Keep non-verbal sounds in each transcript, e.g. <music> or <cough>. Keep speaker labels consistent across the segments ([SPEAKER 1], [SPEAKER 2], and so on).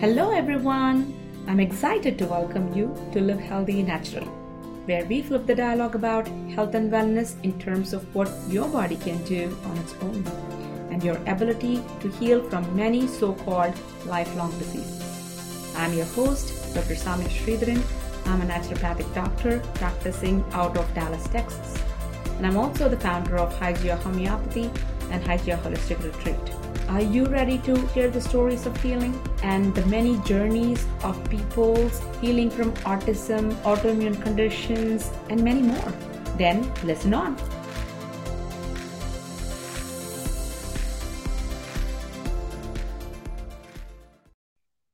[SPEAKER 1] Hello, everyone. I'm excited to welcome you to Live Healthy Naturally, where we flip the dialogue about health and wellness in terms of what your body can do on its own and your ability to heal from many so called lifelong diseases. I'm your host, Dr. Samya Sridharan. I'm a naturopathic doctor practicing out of Dallas, Texas. And I'm also the founder of Hygia Homeopathy and Hygia Holistic Retreat. Are you ready to hear the stories of healing and the many journeys of people's healing from autism, autoimmune conditions, and many more? Then listen on.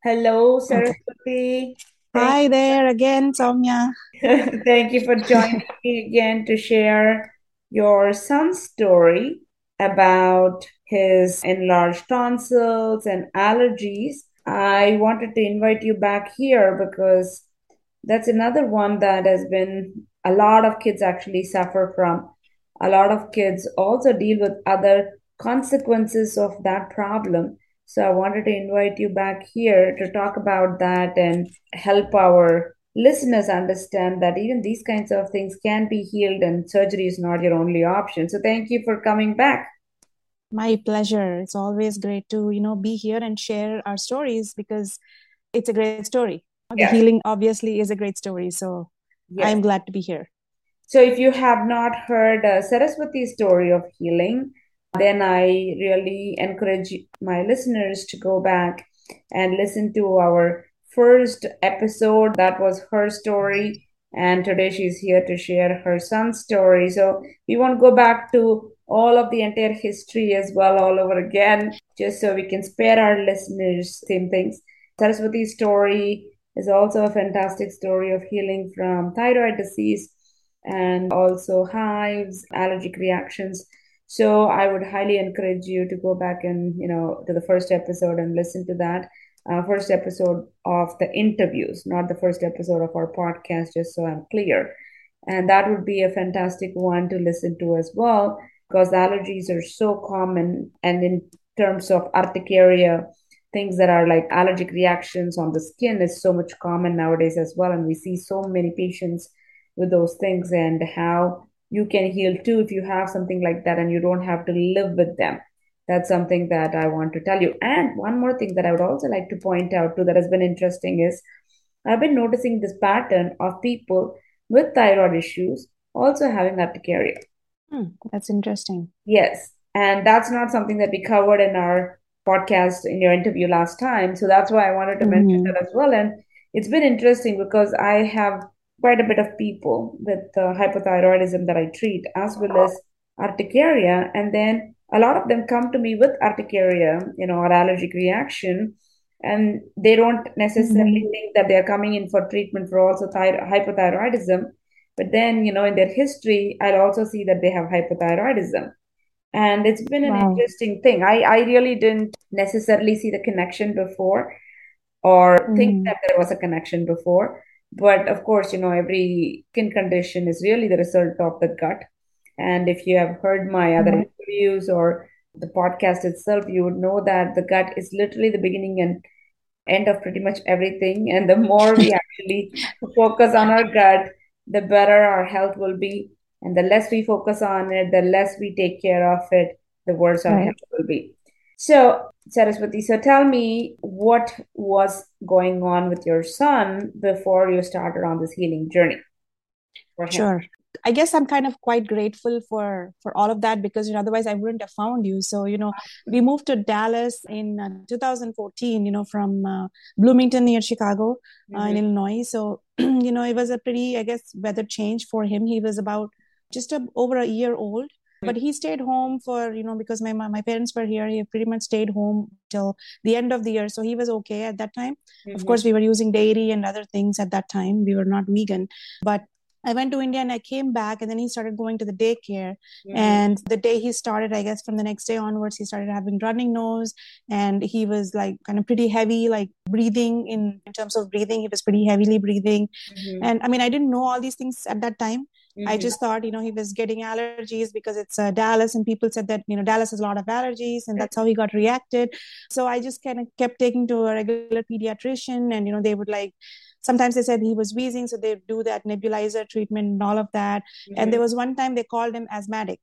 [SPEAKER 1] Hello, Saraswati.
[SPEAKER 2] Hi there again, Soumya. <laughs>
[SPEAKER 1] Thank you for joining me again to share your son's story about his enlarged tonsils and allergies, I wanted to invite you back here because that's another one that has been a lot of kids actually suffer from. A lot of kids also deal with other consequences of that problem. So I wanted to invite you back here to talk about that and help our listeners understand that even these kinds of things can be healed and surgery is not your only option. So thank you for coming back.
[SPEAKER 2] My pleasure. It's always great to, you know, be here and share our stories because it's a great story. The healing obviously is a great story. So yes. I'm glad to be here.
[SPEAKER 1] So if you have not heard uh, Saraswati's story of healing, then I really encourage my listeners to go back and listen to our first episode. That was her story. And today she's here to share her son's story. So we won't go back to all of the entire history as well all over again, just so we can spare our listeners same things. Saraswati's story is also a fantastic story of healing from thyroid disease and also hives, allergic reactions. So I would highly encourage you to go back and, you know, to the first episode and listen to that. Uh, first episode of the interviews, not the first episode of our podcast, just so I'm clear. And that would be a fantastic one to listen to as well because allergies are so common. And in terms of urticaria, things that are like allergic reactions on the skin is so much common nowadays as well. And we see so many patients with those things and how you can heal too if you have something like that and you don't have to live with them. That's something that I want to tell you. And one more thing that I would also like to point out too that has been interesting is I've been noticing this pattern of people with thyroid issues also having urticaria.
[SPEAKER 2] Hmm, that's interesting.
[SPEAKER 1] Yes. And that's not something that we covered in our podcast in your interview last time. So that's why I wanted to mm-hmm. mention that as well. And it's been interesting because I have quite a bit of people with uh, hypothyroidism that I treat, as well as urticaria. And then a lot of them come to me with urticaria, you know, or allergic reaction. And they don't necessarily mm-hmm. think that they're coming in for treatment for also thy- hypothyroidism but then, you know, in their history, I'll also see that they have hypothyroidism. And it's been an wow. interesting thing. I, I really didn't necessarily see the connection before or mm. think that there was a connection before. But of course, you know, every skin condition is really the result of the gut. And if you have heard my other mm. interviews or the podcast itself, you would know that the gut is literally the beginning and end of pretty much everything. And the more we <laughs> actually focus on our gut, the better our health will be. And the less we focus on it, the less we take care of it, the worse our right. health will be. So, Saraswati, so tell me what was going on with your son before you started on this healing journey?
[SPEAKER 2] Sure. I guess I'm kind of quite grateful for for all of that because you know otherwise I wouldn't have found you. So you know we moved to Dallas in uh, 2014. You know from uh, Bloomington near Chicago mm-hmm. uh, in mm-hmm. Illinois. So <clears throat> you know it was a pretty I guess weather change for him. He was about just a, over a year old but he stayed home for you know because my my parents were here he pretty much stayed home till the end of the year so he was okay at that time mm-hmm. of course we were using dairy and other things at that time we were not vegan but I went to India and I came back, and then he started going to the daycare. Mm-hmm. And the day he started, I guess from the next day onwards, he started having running nose, and he was like kind of pretty heavy, like breathing in, in terms of breathing. He was pretty heavily breathing, mm-hmm. and I mean, I didn't know all these things at that time. Mm-hmm. I just thought, you know, he was getting allergies because it's uh, Dallas, and people said that, you know, Dallas has a lot of allergies, and that's how he got reacted. So I just kind of kept taking to a regular pediatrician, and, you know, they would like, sometimes they said he was wheezing, so they do that nebulizer treatment and all of that. Mm-hmm. And there was one time they called him asthmatic.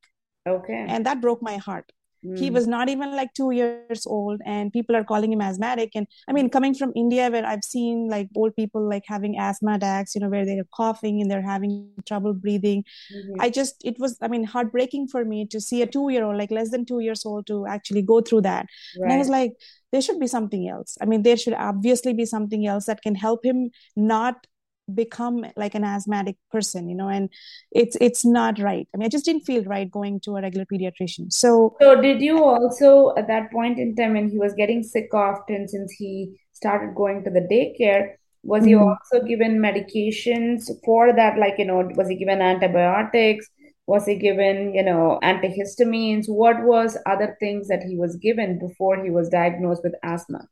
[SPEAKER 1] Okay.
[SPEAKER 2] And that broke my heart Mm. He was not even like two years old, and people are calling him asthmatic. And I mean, coming from India, where I've seen like old people like having asthma attacks, you know, where they're coughing and they're having trouble breathing. Mm-hmm. I just, it was, I mean, heartbreaking for me to see a two year old, like less than two years old, to actually go through that. Right. And I was like, there should be something else. I mean, there should obviously be something else that can help him not become like an asthmatic person you know and it's it's not right. I mean i just didn't feel right going to a regular pediatrician. So
[SPEAKER 1] so did you also at that point in time when he was getting sick often since he started going to the daycare was mm-hmm. he also given medications for that? Like you know was he given antibiotics? Was he given you know antihistamines? What was other things that he was given before he was diagnosed with asthma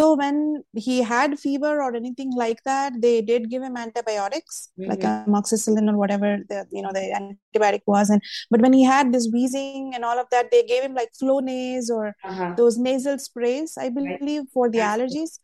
[SPEAKER 2] so when he had fever or anything like that, they did give him antibiotics, mm-hmm. like amoxicillin or whatever the you know the antibiotic was. And but when he had this wheezing and all of that, they gave him like Flonase or uh-huh. those nasal sprays, I believe, right. for the allergies.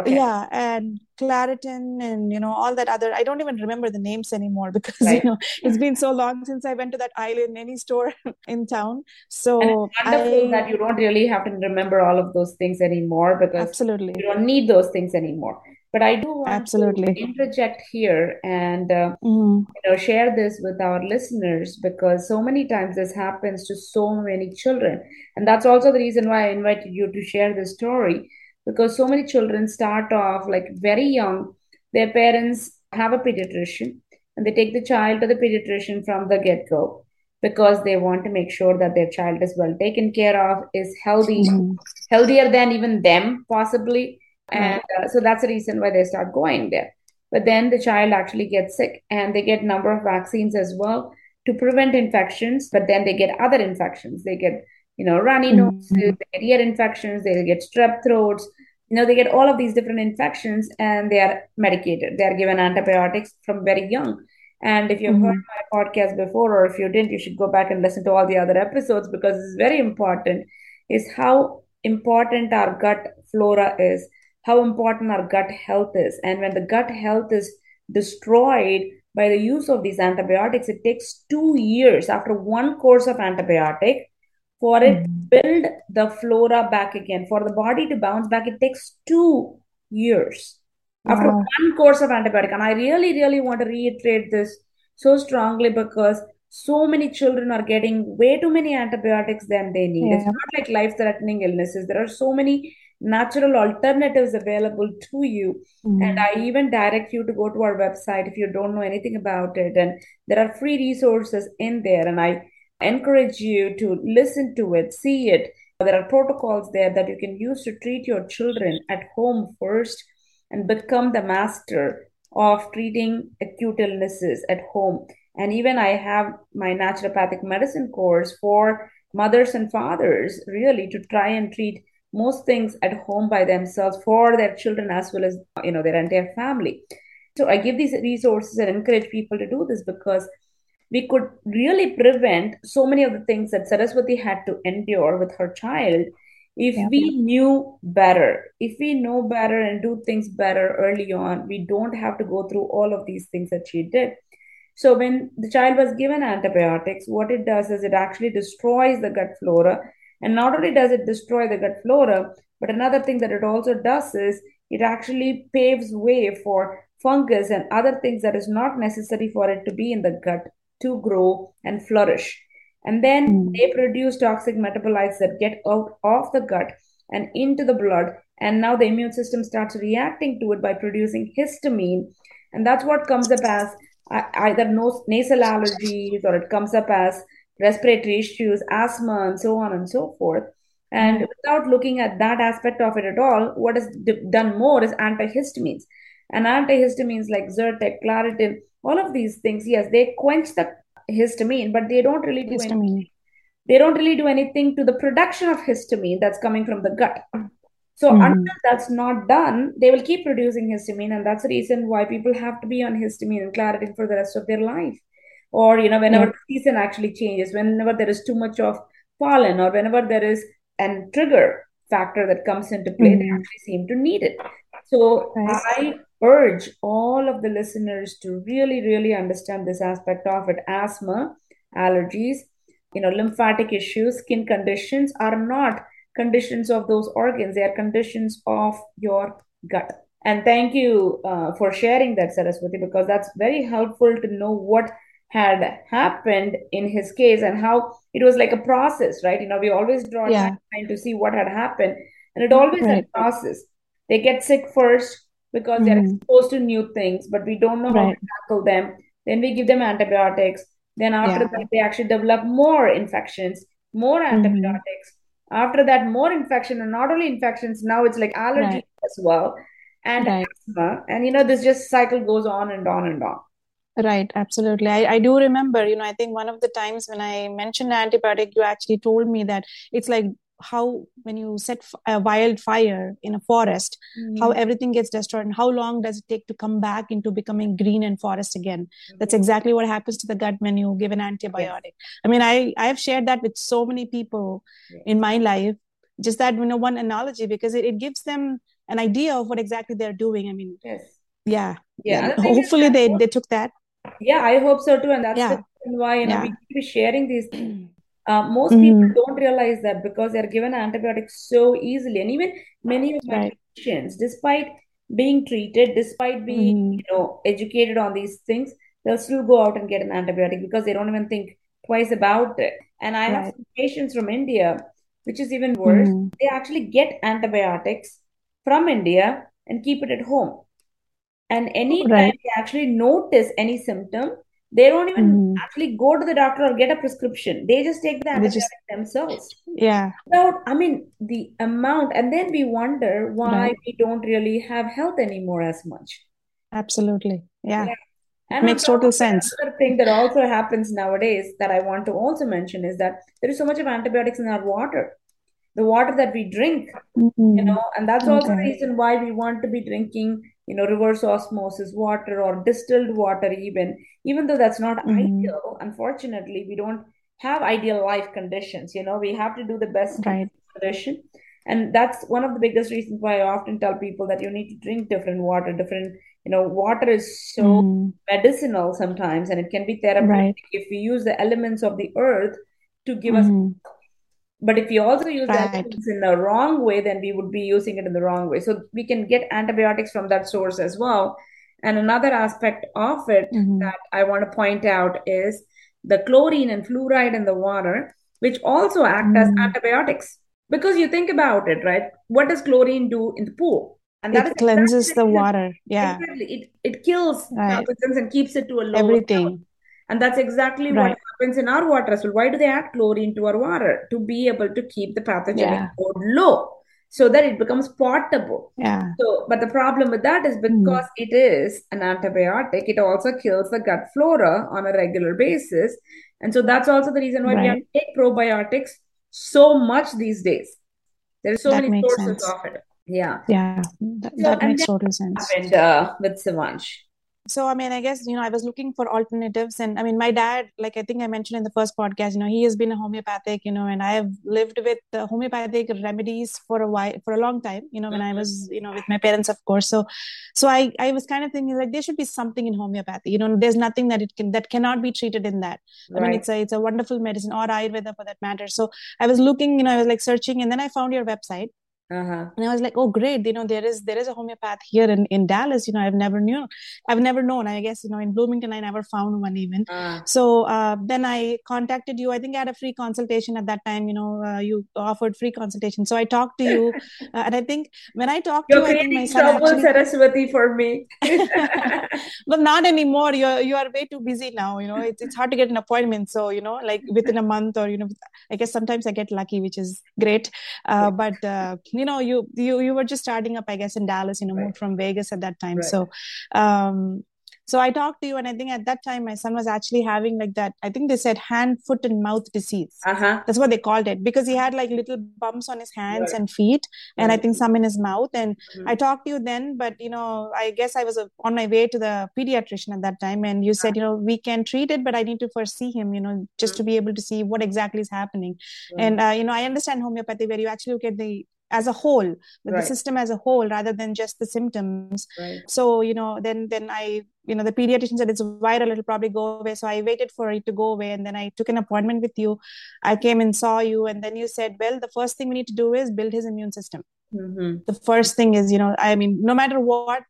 [SPEAKER 1] Okay.
[SPEAKER 2] Yeah, and Claritin and you know all that other. I don't even remember the names anymore <laughs> because right. you know it's been so long since I went to that island any store <laughs> in town. So
[SPEAKER 1] wonderful I, that you don't really have to remember all of those things anymore because
[SPEAKER 2] absolutely
[SPEAKER 1] you don't need those things anymore but i do want
[SPEAKER 2] absolutely
[SPEAKER 1] to interject here and uh, mm. you know share this with our listeners because so many times this happens to so many children and that's also the reason why i invited you to share this story because so many children start off like very young their parents have a pediatrician and they take the child to the pediatrician from the get-go because they want to make sure that their child is well taken care of is healthy mm-hmm. healthier than even them possibly. And uh, so that's the reason why they start going there. But then the child actually gets sick and they get number of vaccines as well to prevent infections but then they get other infections. They get you know runny mm-hmm. noses they get ear infections they get strep throats you know they get all of these different infections and they are medicated they are given antibiotics from very young and if you've mm-hmm. heard my podcast before, or if you didn't, you should go back and listen to all the other episodes because it's very important. Is how important our gut flora is, how important our gut health is. And when the gut health is destroyed by the use of these antibiotics, it takes two years after one course of antibiotic for it mm-hmm. build the flora back again. For the body to bounce back, it takes two years after one course of antibiotic. And I really, really want to reiterate this so strongly because so many children are getting way too many antibiotics than they need. Yeah. It's not like life threatening illnesses. There are so many natural alternatives available to you. Mm-hmm. And I even direct you to go to our website if you don't know anything about it. And there are free resources in there. And I encourage you to listen to it, see it. There are protocols there that you can use to treat your children at home first and become the master of treating acute illnesses at home. And even I have my naturopathic medicine course for mothers and fathers, really, to try and treat most things at home by themselves for their children as well as you know their entire family. So I give these resources and encourage people to do this because we could really prevent so many of the things that Saraswati had to endure with her child if yeah. we knew better. If we know better and do things better early on we don't have to go through all of these things that she did. So when the child was given antibiotics what it does is it actually destroys the gut flora. And not only does it destroy the gut flora but another thing that it also does is it actually paves way for fungus and other things that is not necessary for it to be in the gut to grow and flourish and then mm. they produce toxic metabolites that get out of the gut and into the blood. And now the immune system starts reacting to it by producing histamine. And that's what comes up as either nasal allergies or it comes up as respiratory issues, asthma, and so on and so forth. And hmm. without looking at that aspect of it at all, what is done more is antihistamines. And antihistamines like Zyrtec, Claritin, all of these things, yes, they quench the histamine, but they don't really do histamine. anything. They don't really do anything to the production of histamine that's coming from the gut. So mm-hmm. until that's not done, they will keep producing histamine, and that's the reason why people have to be on histamine and claritin for the rest of their life. Or you know, whenever yeah. the season actually changes, whenever there is too much of pollen, or whenever there is an trigger factor that comes into play, mm-hmm. they actually seem to need it. So nice. I urge all of the listeners to really, really understand this aspect of it. Asthma, allergies, you know, lymphatic issues, skin conditions are not conditions of those organs, they are conditions of your gut. And thank you uh, for sharing that, Saraswati, because that's very helpful to know what had happened in his case and how it was like a process, right? You know, we always draw yeah. time to see what had happened, and it always right. a process. They get sick first because mm-hmm. they're exposed to new things, but we don't know right. how to tackle them. Then we give them antibiotics. Then after yeah. that, they actually develop more infections, more mm-hmm. antibiotics. Mm-hmm after that, more infection, and not only infections, now it's like allergy right. as well, and right. asthma. And you know, this just cycle goes on and on and on.
[SPEAKER 2] Right, absolutely. I, I do remember, you know, I think one of the times when I mentioned antibiotic, you actually told me that it's like how when you set a wildfire in a forest mm. how everything gets destroyed and how long does it take to come back into becoming green and forest again mm. that's exactly what happens to the gut when you give an antibiotic yes. i mean i i have shared that with so many people yes. in my life just that you know one analogy because it, it gives them an idea of what exactly they're doing i mean
[SPEAKER 1] yes
[SPEAKER 2] yeah yeah, hopefully they they took that
[SPEAKER 1] yeah i hope so too and that's yeah. why you know yeah. we keep sharing these Uh, most mm-hmm. people don't realize that because they're given antibiotics so easily. And even many of my right. patients, despite being treated, despite being mm-hmm. you know educated on these things, they'll still go out and get an antibiotic because they don't even think twice about it. And I right. have patients from India, which is even worse. Mm-hmm. They actually get antibiotics from India and keep it at home. And anytime right. they actually notice any symptom, they don't even mm-hmm. actually go to the doctor or get a prescription. They just take the antibiotic just, themselves.
[SPEAKER 2] Yeah.
[SPEAKER 1] Without, I mean, the amount, and then we wonder why right. we don't really have health anymore as much.
[SPEAKER 2] Absolutely. Yeah. yeah. And makes total sense.
[SPEAKER 1] Another thing that also happens nowadays that I want to also mention is that there is so much of antibiotics in our water, the water that we drink, mm-hmm. you know, and that's okay. also the reason why we want to be drinking you know reverse osmosis water or distilled water even even though that's not mm-hmm. ideal unfortunately we don't have ideal life conditions you know we have to do the best right. condition and that's one of the biggest reasons why i often tell people that you need to drink different water different you know water is so mm. medicinal sometimes and it can be therapeutic right. if we use the elements of the earth to give mm-hmm. us but if we also use right. that in the wrong way, then we would be using it in the wrong way. So we can get antibiotics from that source as well. And another aspect of it mm-hmm. that I want to point out is the chlorine and fluoride in the water, which also act mm. as antibiotics. Because you think about it, right? What does chlorine do in the pool?
[SPEAKER 2] And that it cleanses exactly the water. Yeah.
[SPEAKER 1] Exactly. It, it kills right. pathogens and keeps it to a low
[SPEAKER 2] everything. Level.
[SPEAKER 1] And that's exactly right. what happens in our water as well. Why do they add chlorine to our water? To be able to keep the pathogenic yeah. load low so that it becomes portable.
[SPEAKER 2] Yeah.
[SPEAKER 1] So, but the problem with that is hmm. because mm. it is an antibiotic, it also kills the gut flora on a regular basis. And so that's also the reason why right. we have to take probiotics so much these days. There are so that many sources sense. of it. Yeah.
[SPEAKER 2] Yeah. That, so, that makes total sense.
[SPEAKER 1] Happened uh, with Sivansh
[SPEAKER 2] so i mean i guess you know i was looking for alternatives and i mean my dad like i think i mentioned in the first podcast you know he has been a homeopathic you know and i have lived with the homeopathic remedies for a while for a long time you know when i was mm-hmm. you know with my parents of course so so i i was kind of thinking like there should be something in homeopathy you know there's nothing that it can that cannot be treated in that right. i mean it's a it's a wonderful medicine or ayurveda for that matter so i was looking you know i was like searching and then i found your website uh-huh. And I was like, oh, great! You know, there is there is a homeopath here in, in Dallas. You know, I've never knew, I've never known. I guess you know, in Bloomington, I never found one even. Uh-huh. So uh, then I contacted you. I think I had a free consultation at that time. You know, uh, you offered free consultation. So I talked to you, <laughs> uh, and I think when I talked
[SPEAKER 1] You're
[SPEAKER 2] to you, I think
[SPEAKER 1] my son actually... Saraswati for me. <laughs>
[SPEAKER 2] but not anymore. You're you are way too busy now. You know, it's it's hard to get an appointment. So you know, like within a month or you know, I guess sometimes I get lucky, which is great. Uh, but uh, you know you you you were just starting up i guess in dallas you know right. moved from vegas at that time right. so um So I talked to you, and I think at that time my son was actually having like that. I think they said hand, foot, and mouth disease.
[SPEAKER 1] Uh-huh.
[SPEAKER 2] That's what they called it because he had like little bumps on his hands right. and feet, and right. I think some in his mouth. And mm-hmm. I talked to you then, but you know, I guess I was uh, on my way to the pediatrician at that time, and you said, you know, we can treat it, but I need to first see him, you know, just mm-hmm. to be able to see what exactly is happening. Mm-hmm. And uh, you know, I understand homeopathy where you actually look at the as a whole right. the system as a whole rather than just the symptoms
[SPEAKER 1] right.
[SPEAKER 2] so you know then then i you know the pediatrician said it's viral it'll probably go away so i waited for it to go away and then i took an appointment with you i came and saw you and then you said well the first thing we need to do is build his immune system
[SPEAKER 1] mm-hmm.
[SPEAKER 2] the first thing is you know i mean no matter what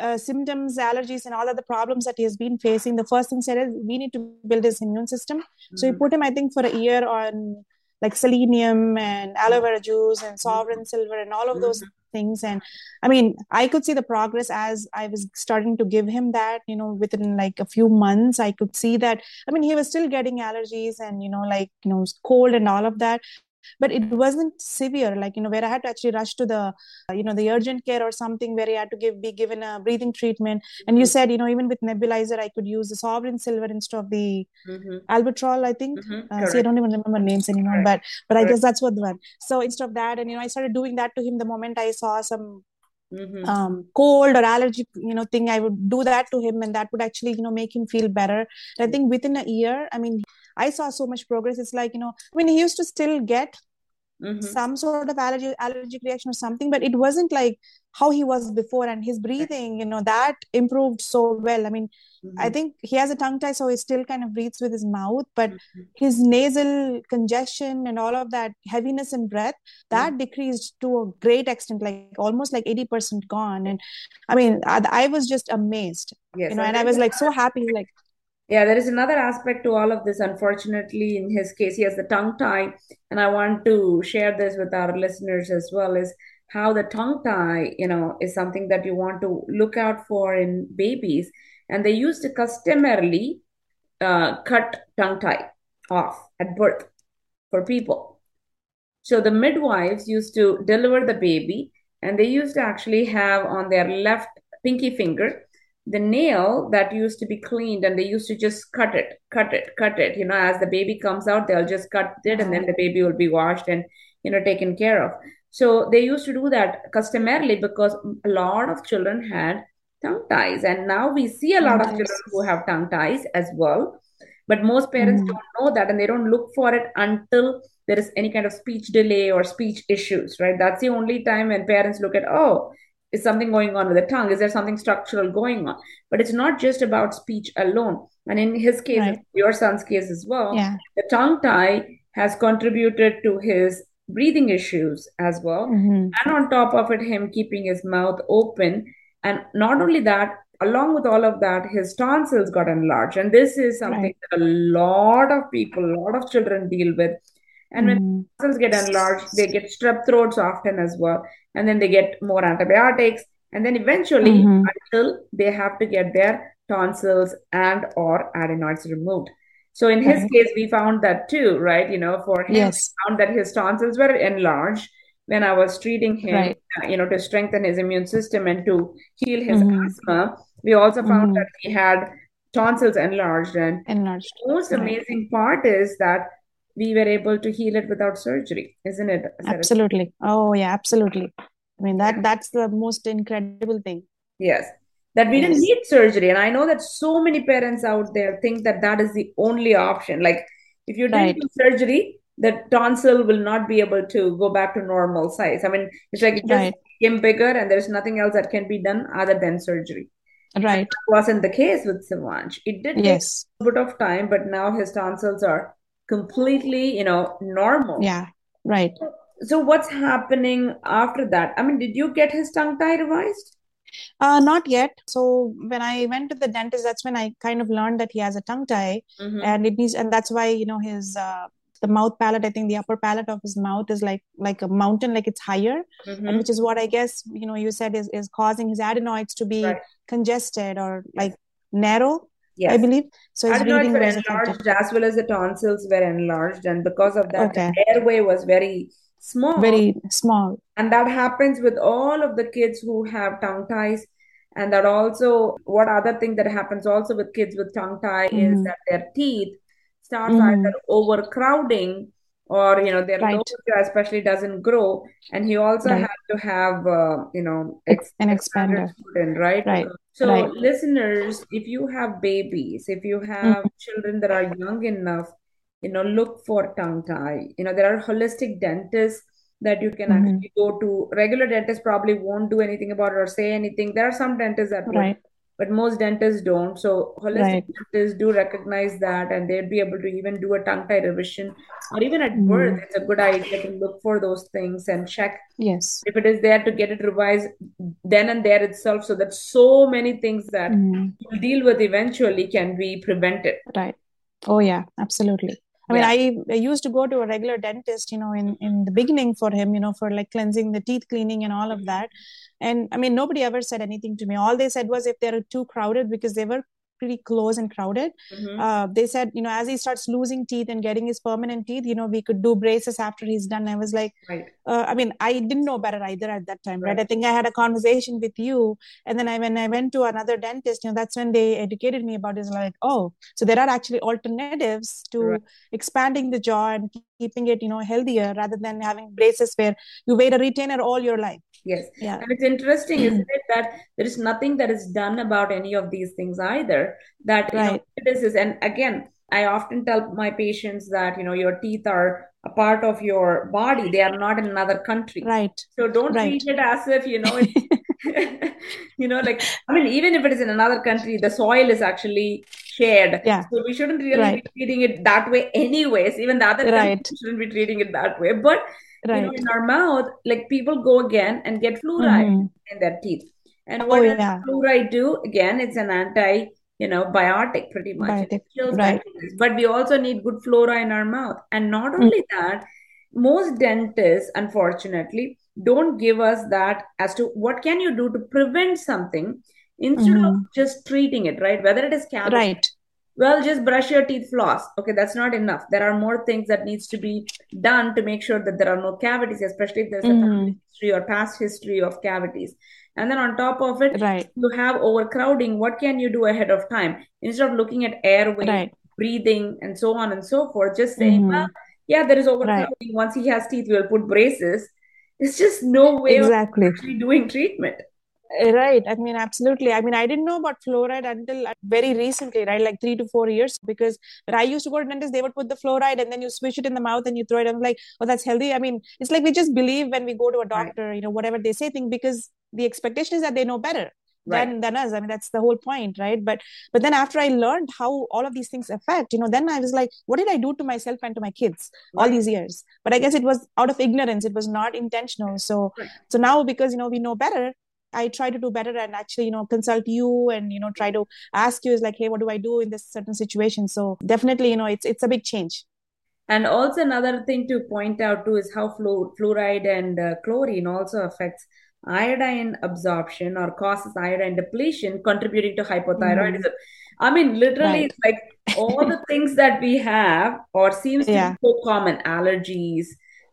[SPEAKER 2] uh, symptoms, allergies, and all of the problems that he has been facing, the first thing said is we need to build his immune system. Mm-hmm. So we put him, I think, for a year on like selenium and aloe vera juice and sovereign silver and all of those mm-hmm. things. And i mean i could see the progress as i was starting to give him that you know within like a few months i could see that. I mean he was still getting allergies and you know like you know cold and all of that but it wasn't severe like you know where i had to actually rush to the you know the urgent care or something where i had to give be given a breathing treatment and you mm-hmm. said you know even with nebulizer i could use the sovereign silver instead of the
[SPEAKER 1] mm-hmm.
[SPEAKER 2] albuterol i think
[SPEAKER 1] mm-hmm.
[SPEAKER 2] uh, see i don't even remember names anymore but but i guess that's what the one so instead of that and you know i started doing that to him the moment i saw some
[SPEAKER 1] Mm-hmm.
[SPEAKER 2] um, cold or allergic you know thing i would do that to him and that would actually you know make him feel better i think within a year i mean I saw so much progress. It's like, you know, I mean, he used to still get
[SPEAKER 1] mm-hmm.
[SPEAKER 2] some sort of allergy, allergic reaction or something, but it wasn't like how he was before. And his breathing, you know, that improved so well. I mean, mm-hmm. I think he has a tongue tie, so he still kind of breathes with his mouth, but
[SPEAKER 1] mm-hmm.
[SPEAKER 2] his nasal congestion and all of that heaviness in breath, that mm-hmm. decreased to a great extent, like almost like 80% gone. And I mean, I, I was just amazed,
[SPEAKER 1] yes,
[SPEAKER 2] you know, and I was like so happy, like,
[SPEAKER 1] yeah, there is another aspect to all of this. Unfortunately, in his case, he has the tongue tie, and I want to share this with our listeners as well. Is how the tongue tie, you know, is something that you want to look out for in babies, and they used to customarily uh, cut tongue tie off at birth for people. So the midwives used to deliver the baby, and they used to actually have on their left pinky finger the nail that used to be cleaned and they used to just cut it cut it cut it. You know as the baby comes out they'll just cut it and then the baby will be washed and you know taken care of. So they used to do that customarily because a lot of children had tongue ties. And now we see a lot of children who have tongue ties as well. But most parents mm. don't know that and they don't look for it until there is any kind of speech delay or speech issues right? That's the only time when parents look at oh is something going on with the tongue is there something structural going on but it's not just about speech alone and in his case right. your son's case as well
[SPEAKER 2] yeah.
[SPEAKER 1] the tongue tie has contributed to his breathing issues as well
[SPEAKER 2] mm-hmm.
[SPEAKER 1] and on top of it him keeping his mouth open and not only that along with all of that his tonsils got enlarged and this is something right. that a lot of people a lot of children deal with and when mm. tonsils get enlarged, they get strep throats often as well. And then they get more antibiotics. And then eventually,
[SPEAKER 2] mm-hmm.
[SPEAKER 1] until they have to get their tonsils and or adenoids removed. So in his case, we found that too, right? You know, for him,
[SPEAKER 2] yes.
[SPEAKER 1] found that his tonsils were enlarged when I was treating him,
[SPEAKER 2] right.
[SPEAKER 1] uh, you know, to strengthen his immune system and to heal his mm-hmm. asthma. We also found
[SPEAKER 2] mm-hmm.
[SPEAKER 1] that he had tonsils enlarged. And
[SPEAKER 2] enlarged.
[SPEAKER 1] the most right. amazing part is that we were able to heal it without surgery, isn't it?
[SPEAKER 2] Absolutely. Oh yeah, absolutely. I mean that that's the most incredible thing.
[SPEAKER 1] Yes, that we yes. didn't need surgery, and I know that so many parents out there think that that is the only option. Like if doing right. surgery, the tonsil will not be able to go back to normal size. I mean, it's like it just right. became bigger, and there's nothing else that can be done other than surgery.
[SPEAKER 2] Right.
[SPEAKER 1] That wasn't the case with Sivansh. It did
[SPEAKER 2] yes.
[SPEAKER 1] take a bit of time, but now his tonsils are completely you know normal
[SPEAKER 2] yeah right
[SPEAKER 1] so what's happening after that i mean did you get his tongue tie revised
[SPEAKER 2] uh, not yet. So when I went to the dentist, that's when I kind of learned that he has a tongue tie,
[SPEAKER 1] mm-hmm.
[SPEAKER 2] and it needs, and that's why you know his uh, the mouth palate. I think the upper palate of his mouth is like like a mountain, like it's higher,
[SPEAKER 1] mm-hmm.
[SPEAKER 2] and which is what I guess you know you said is is causing his adenoids to be
[SPEAKER 1] right.
[SPEAKER 2] congested or like narrow.
[SPEAKER 1] Yes.
[SPEAKER 2] I believe. So his breathing
[SPEAKER 1] were
[SPEAKER 2] was
[SPEAKER 1] enlarged
[SPEAKER 2] affected.
[SPEAKER 1] as well as the tonsils were enlarged, and because of that,
[SPEAKER 2] Okay.
[SPEAKER 1] the airway was very small.
[SPEAKER 2] Very small.
[SPEAKER 1] and that happens with all of the kids who have tongue ties. and that also what other thing that happens also with kids with tongue tie mm-hmm. is that their teeth starts mm-hmm. either overcrowding or you know their right. jaw especially doesn't grow and he also right. had to have uh, you know
[SPEAKER 2] ex- an expander
[SPEAKER 1] student, right
[SPEAKER 2] right
[SPEAKER 1] so
[SPEAKER 2] right.
[SPEAKER 1] listeners if you have babies if you have mm-hmm. children that are young enough you know look for tongue tie you know there are holistic dentists that you can mm-hmm. actually go to regular dentists probably won't do anything about it or say anything there are some dentists that right but most dentists don't. So holistic right. dentists do recognize that, and they'd be able to even do a tongue tie revision, or even at mm. birth, it's a good idea to look for those things and check.
[SPEAKER 2] Yes,
[SPEAKER 1] if it is there to get it revised then and there itself, so that so many things that mm. you deal with eventually can be prevented.
[SPEAKER 2] Right. Oh yeah, absolutely. I mean, I, I, used to go to a regular dentist, you know, in, in the beginning for him, you know, for like cleansing the teeth cleaning and all of that. And I mean, nobody ever said anything to me. All they said was if they're too crowded because they were pretty close and crowded. Mm-hmm. Uh, they said, you know, as he starts losing teeth and getting his permanent teeth, you know, we could do braces after he's done. I was like, right. uh, I mean, I didn't know better either at that time, right. right. I think I had a conversation with you, and then I when I went to another dentist, you know, that's when they educated me about it. Like, oh, so there are actually alternatives to right. expanding the jaw and keeping it, you know, healthier rather than having braces where you wear a retainer all your life.
[SPEAKER 1] Yes. Yeah. And it's interesting, isn't it, that there is nothing that is done about any of these things either. That you know, this is, and again, I often tell my patients that you know your teeth are a part of your body; they are not in another country.
[SPEAKER 2] Right.
[SPEAKER 1] So don't
[SPEAKER 2] right.
[SPEAKER 1] treat it as if you know. <laughs> <laughs> you know, like I mean, even if it is in another country, the soil is actually shared.
[SPEAKER 2] Yeah.
[SPEAKER 1] So we shouldn't really right. be treating it that way, anyways. Even the other right. shouldn't be treating it that way, but right. you know, in our mouth, like people go again and get fluoride mm-hmm. in their teeth. And what oh, does yeah. fluoride do? Again, it's an anti, you know, biotic pretty much.
[SPEAKER 2] Biotic. Right.
[SPEAKER 1] But we also need good flora in our mouth. And not mm. only mm-hmm. that, most dentists, unfortunately, don't give us that as to what can you do to prevent something instead mm-hmm. of just treating it, right? Whether it is cavity,
[SPEAKER 2] right
[SPEAKER 1] well just brush your teeth floss okay that's not enough there are more things that needs to be done to make sure that there are no cavities especially if there's a mm-hmm. history or past history of cavities and then on top of it
[SPEAKER 2] right.
[SPEAKER 1] you have overcrowding what can you do ahead of time instead of looking at airway
[SPEAKER 2] right.
[SPEAKER 1] breathing and so on and so forth just saying mm-hmm. well yeah there is overcrowding right. once he has teeth we'll put braces it's just no way
[SPEAKER 2] exactly.
[SPEAKER 1] of actually doing treatment
[SPEAKER 2] right. I mean, absolutely. I mean, I didn't know about fluoride until uh, very recently, right? Like three to four years, because when I used to go to dentist, they would put the fluoride and then you swish it in the mouth and you throw it. I'm like, oh, that's healthy. I mean, it's like we just believe when we go to a doctor, you know, whatever they say, thing because the expectation is that they know better. Right. Than, than us i mean that's the whole point right but but then after i learned how all of these things affect you know then i was like what did i do to myself and to my kids right. all these years but i guess it was out of ignorance it was not intentional so right. so now because you know we know better I try to do better and actually, you know, consult you and, you know, try to ask you is like, hey, what do I do in this certain situation? So definitely, you know, it's it's a big change.
[SPEAKER 1] And also another thing to point out too is how flu- fluoride and uh, chlorine also affects iodine absorption or causes iodine depletion, contributing to hypothyroidism. Mm. I mean, literally, right. like all the things that we have or seems yeah. be so common allergies,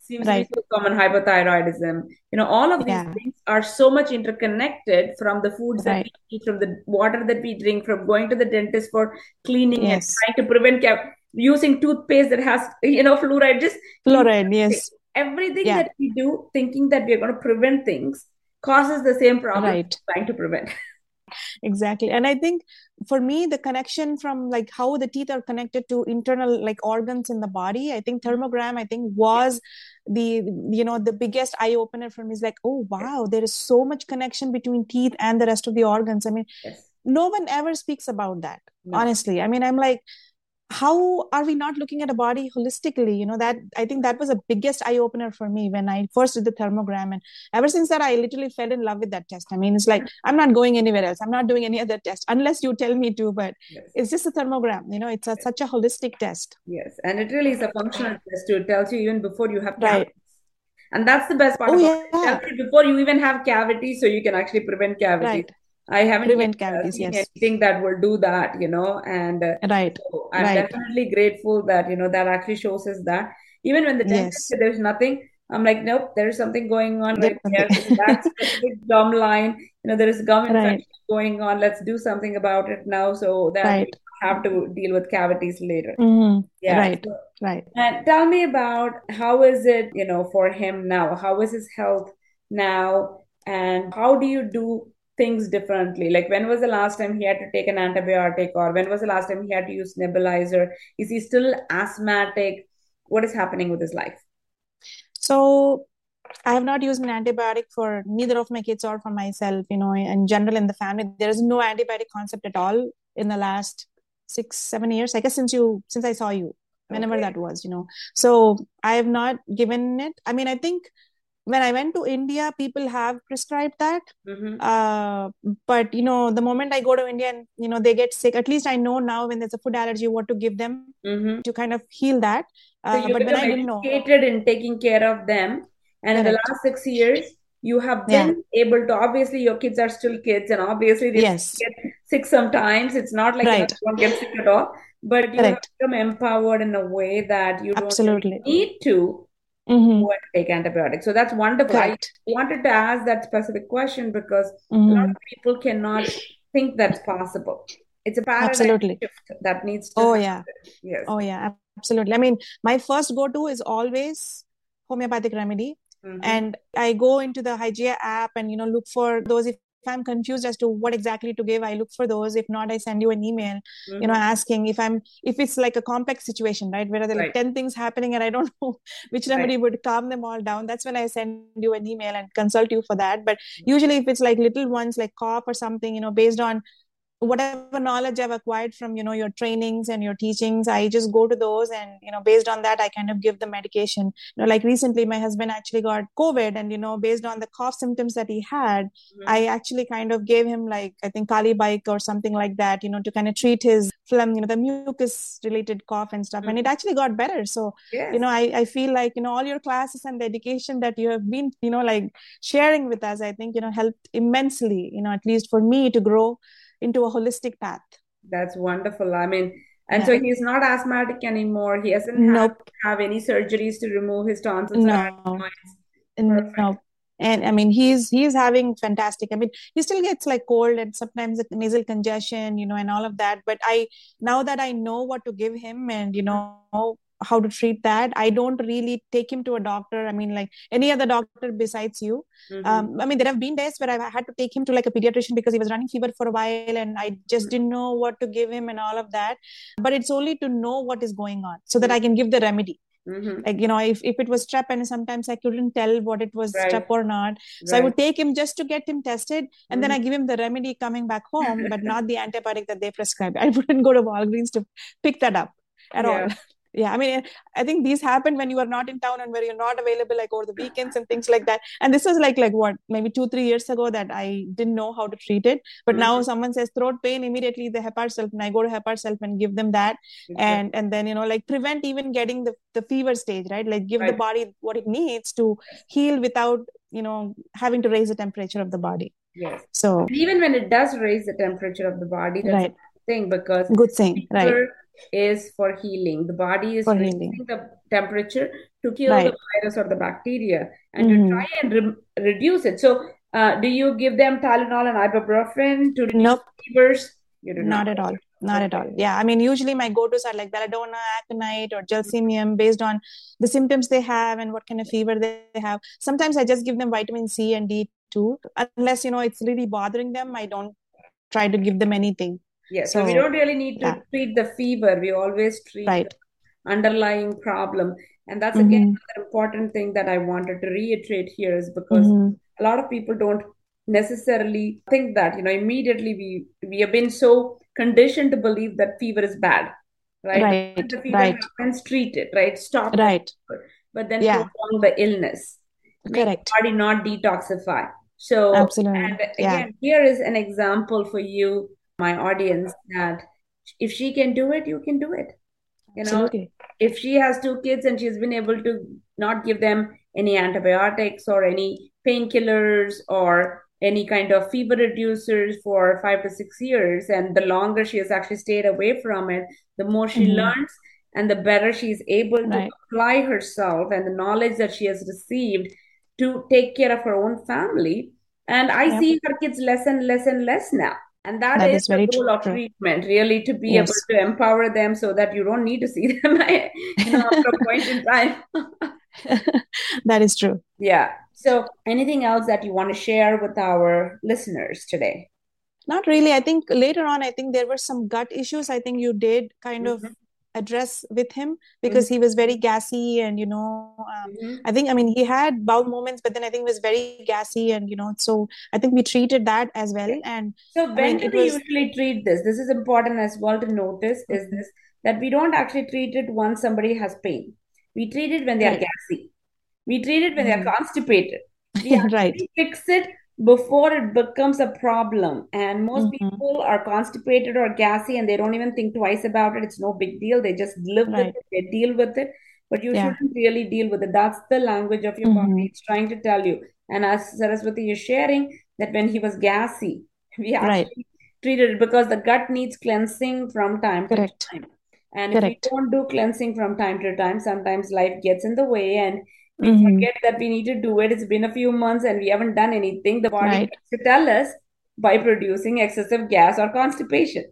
[SPEAKER 1] seems right. to be so common hypothyroidism you know all of these yeah. things are so much interconnected from the foods right. that we eat from the water that we drink from going to the dentist for cleaning yes. and trying to prevent cap- using toothpaste that has you know fluoride just
[SPEAKER 2] fluoride yes
[SPEAKER 1] everything yeah. that we do thinking that we're going to prevent things causes the same problem right. trying to prevent <laughs>
[SPEAKER 2] exactly. And i think for me the connection from like how the teeth are connected to internal like organs in the body i think thermogram i think was the you know the biggest eye opener for me. Is like oh wow there is so much connection between teeth and the rest of the organs. I mean yes. no one ever speaks about that no. honestly. I mean i'm like how are we not looking at a body holistically? You know that i think that was the biggest eye opener for me when i first did the thermogram. And ever since that i literally fell in love with that test. I mean it's like i'm not going anywhere else. I'm not doing any other test unless you tell me to but yes. it's just a thermogram. You know it's a, such a holistic test.
[SPEAKER 1] Yes and it really is a functional test. Too it tells you even before you have cavities. and that's the best part oh, yeah. it. Before you even have cavities so you can actually prevent cavities. Right I haven't
[SPEAKER 2] prevent cavities. Yes,
[SPEAKER 1] anything that will do that, you know, and uh,
[SPEAKER 2] right.
[SPEAKER 1] So I'm
[SPEAKER 2] right.
[SPEAKER 1] definitely grateful that you know that actually shows us that even when the dentist yes. there's nothing, I'm like, nope, there's something going on right there. That's a dumb line. You know, there is gum infection right. going on. Let's do something about it now so that right. we have to deal with cavities later.
[SPEAKER 2] Mm-hmm. Yeah. Right. So, right.
[SPEAKER 1] And tell me about how is it, you know, for him now? How is his health now? And how do you do things differently? Like when was the last time he had to take an antibiotic or when was the last time he had to use nebulizer? Is he still asthmatic? What is happening with his life?
[SPEAKER 2] So I have not used an antibiotic for neither of my kids or for myself. You know, in general, in the family, there is no antibiotic concept at all in the last six, seven years. I guess since you, since I saw you, whenever okay. that was, you know. So I have not given it. I mean, I think when I went to India, people have prescribed that. Mm-hmm. Uh, but you know, the moment I go to India and you know they get sick, at least I know now when there's a food allergy, what to give them mm-hmm. to kind of heal that.
[SPEAKER 1] Uh, so but when I didn't know, in taking care of them, and Correct. in the last six years, you have been yeah. able to. Obviously, your kids are still kids, and obviously they yes. get sick sometimes. It's not like right. you don't get sick at all, but you Correct. have become empowered in a way that you don't Absolutely. need to mm-hmm. go and take antibiotics. So that's wonderful. I wanted to ask that specific question because mm-hmm. a lot of people cannot think that's possible. It's a paradigm absolutely. shift that needs to.
[SPEAKER 2] Oh happen. yeah. Yes. Oh yeah. Absolutely. I mean, my first go-to is always homeopathic remedy. Mm-hmm. And I go into the Hygia app and you know look for those if i'm confused as to what exactly to give i look for those if not i send you an email mm-hmm. you know mm-hmm. asking if i'm if it's like a complex situation right where there are right. like 10 things happening and i don't <laughs> know which remedy right. would calm them all down that's when i send you an email and consult you for that but mm-hmm. usually if it's like little ones like cough or something you know based on whatever knowledge i've acquired from you know your trainings and your teachings i just go to those and you know based on that i kind of give the medication you know like recently my husband actually got covid and you know based on the cough symptoms that he had mm-hmm. i actually kind of gave him like i think kali bic or something like that you know to kind of treat his phlegm you know the mucus related cough and stuff mm-hmm. and it actually got better so yes. you know I, I feel like you know all your classes and the education that you have been you know like sharing with us i think you know helped immensely you know at least for me to grow into a holistic path.
[SPEAKER 1] That's wonderful. I mean, and yeah. so he's not asthmatic anymore. He hasn't nope. had have any surgeries to remove his tonsils.
[SPEAKER 2] No. No. And I mean, he's he's having fantastic. I mean, he still gets like cold and sometimes nasal congestion, you know, and all of that. But I now that I know what to give him, and you know, how to treat that i don't really take him to a doctor i mean like any other doctor besides you mm-hmm. um, i mean there have been days where i had to take him to like a pediatrician because he was running fever for a while and i just didn't know what to give him and all of that but it's only to know what is going on so that i can give the remedy Mm-hmm. Like, you know, if, if it was strep and sometimes I couldn't tell what it was right. strep or not. So right. I would take him just to get him tested and mm-hmm. then I mm-hmm. give him the remedy coming back home, but <laughs> not the antibiotic that they prescribed. I wouldn't go to Walgreens to pick that up at yeah. all yeah i mean i think these happen when you are not in town and where you're not available like over the weekends and things like that and this was like like what maybe two three years ago that i didn't know how to treat it but mm-hmm. now someone says throat pain immediately the hepar sulph and i go to hepar sulph and give them that exactly. and and then you know like prevent even getting the, the fever stage right like give right. the body what it needs to heal without you know having to raise the temperature of the body
[SPEAKER 1] yes so even when it does raise the temperature of the body that's right. a thing because
[SPEAKER 2] good thing right
[SPEAKER 1] is for healing. The body is for raising healing. the temperature to kill right. the virus or the bacteria and mm-hmm. to try and re- reduce it. So, uh, do you give them Tylenol and ibuprofen to reduce nope. fevers?
[SPEAKER 2] You do not. not at all. Not okay. at all. Yeah, I mean, usually my go-tos are like belladonna, aconite, or gelsemium, based on the symptoms they have and what kind of fever they have. Sometimes I just give them vitamin C and D too, unless you know it's really bothering them. I don't try to give them anything
[SPEAKER 1] Yes, so, so we don't really need to yeah. treat the fever. We always treat right. the underlying problem. And that's mm-hmm. again another important thing that I wanted to reiterate here is because mm-hmm. a lot of people don't necessarily think that, you know, immediately we we have been so conditioned to believe that fever is bad. Right.
[SPEAKER 2] Right.
[SPEAKER 1] The fever
[SPEAKER 2] right.
[SPEAKER 1] happens, treat it, right? Stop
[SPEAKER 2] right.
[SPEAKER 1] But then yeah. prolong the illness.
[SPEAKER 2] Correct.
[SPEAKER 1] body not detoxify. So
[SPEAKER 2] Absolutely.
[SPEAKER 1] and again, yeah. here is an example for you my audience that if she can do it, you can do it. You know, Absolutely. if she has two kids and she's been able to not give them any antibiotics or any painkillers or any kind of fever reducers for five to six years, and the longer she has actually stayed away from it, the more she mm-hmm. learns and the better she's able to right. apply herself and the knowledge that she has received to take care of her own family. And I yep. see her kids less and less and less now. And that, that is, is the goal of treatment, really, to be yes. able to empower them so that you don't need to see <laughs> them you know, after a point in time. <laughs>
[SPEAKER 2] that is true.
[SPEAKER 1] Yeah. So, anything else that you want to share with our listeners today?
[SPEAKER 2] Not really. I think later on, I think there were some gut issues. I think you did kind mm-hmm. of address with him because mm-hmm. he was very gassy and you know um, mm-hmm. i think i mean he had bowel moments but then i think he was very gassy and you know so i think we treated that as well and
[SPEAKER 1] so when I mean, do we was... usually treat this this is important as well to notice is mm-hmm. this that we don't actually treat it once somebody has pain we treat it when they are gassy we treat it when mm. they're constipated. We <laughs> right. fix it before it becomes a problem. And most mm-hmm. people are constipated or gassy and they don't even think twice about it. It's no big deal. They just live right. with it, they deal with it. But you yeah. shouldn't really deal with it. That's the language of your mm-hmm. body. It's trying to tell you. And as Saraswati is sharing, that when he was gassy, <laughs> we actually right. treated it because the gut needs cleansing from time Correct. to time. And Correct. if we don't do cleansing from time to time, sometimes life gets in the way and we mm-hmm. forget that we need to do it. It's been a few months and we haven't done anything. The body right. to tell us by producing excessive gas or constipation.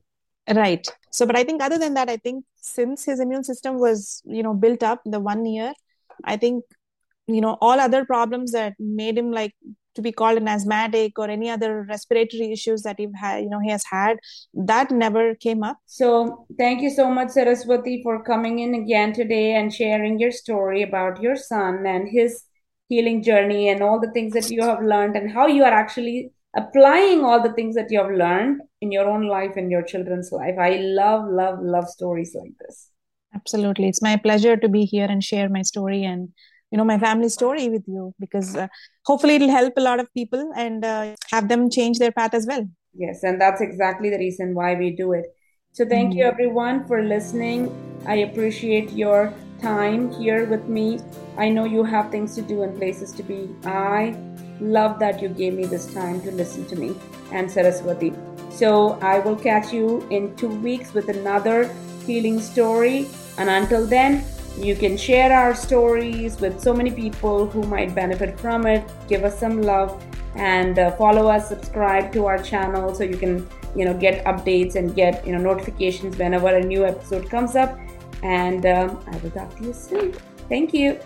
[SPEAKER 2] Right. So, but I think other than that, I think since his immune system was, you know, built up the one year, I think, you know, all other problems that made him like to be called an asthmatic or any other respiratory issues that he had you know he has had that never came up.
[SPEAKER 1] So thank you so much saraswati for coming in again today and sharing your story about your son and his healing journey and all the things that you have learned and how you are actually applying all the things that you have learned in your own life and your children's life. I love love love stories like this.
[SPEAKER 2] Absolutely. It's my pleasure to be here and share my story and you know my family story with you because uh, hopefully it'll help a lot of people and uh, have them change their path as well.
[SPEAKER 1] Yes and that's exactly the reason why we do it. So thank mm-hmm. you everyone for listening. I appreciate your time here with me. I know you have things to do and places to be. I love that you gave me this time to listen to me and saraswati. So i will catch you in two weeks with another healing story. And until then you can share our stories with so many people who might benefit from it. Give us some love and uh, follow us, subscribe to our channel so you can, you know, get updates and get, you know, notifications whenever a new episode comes up. And um, I will talk to you soon. Thank you.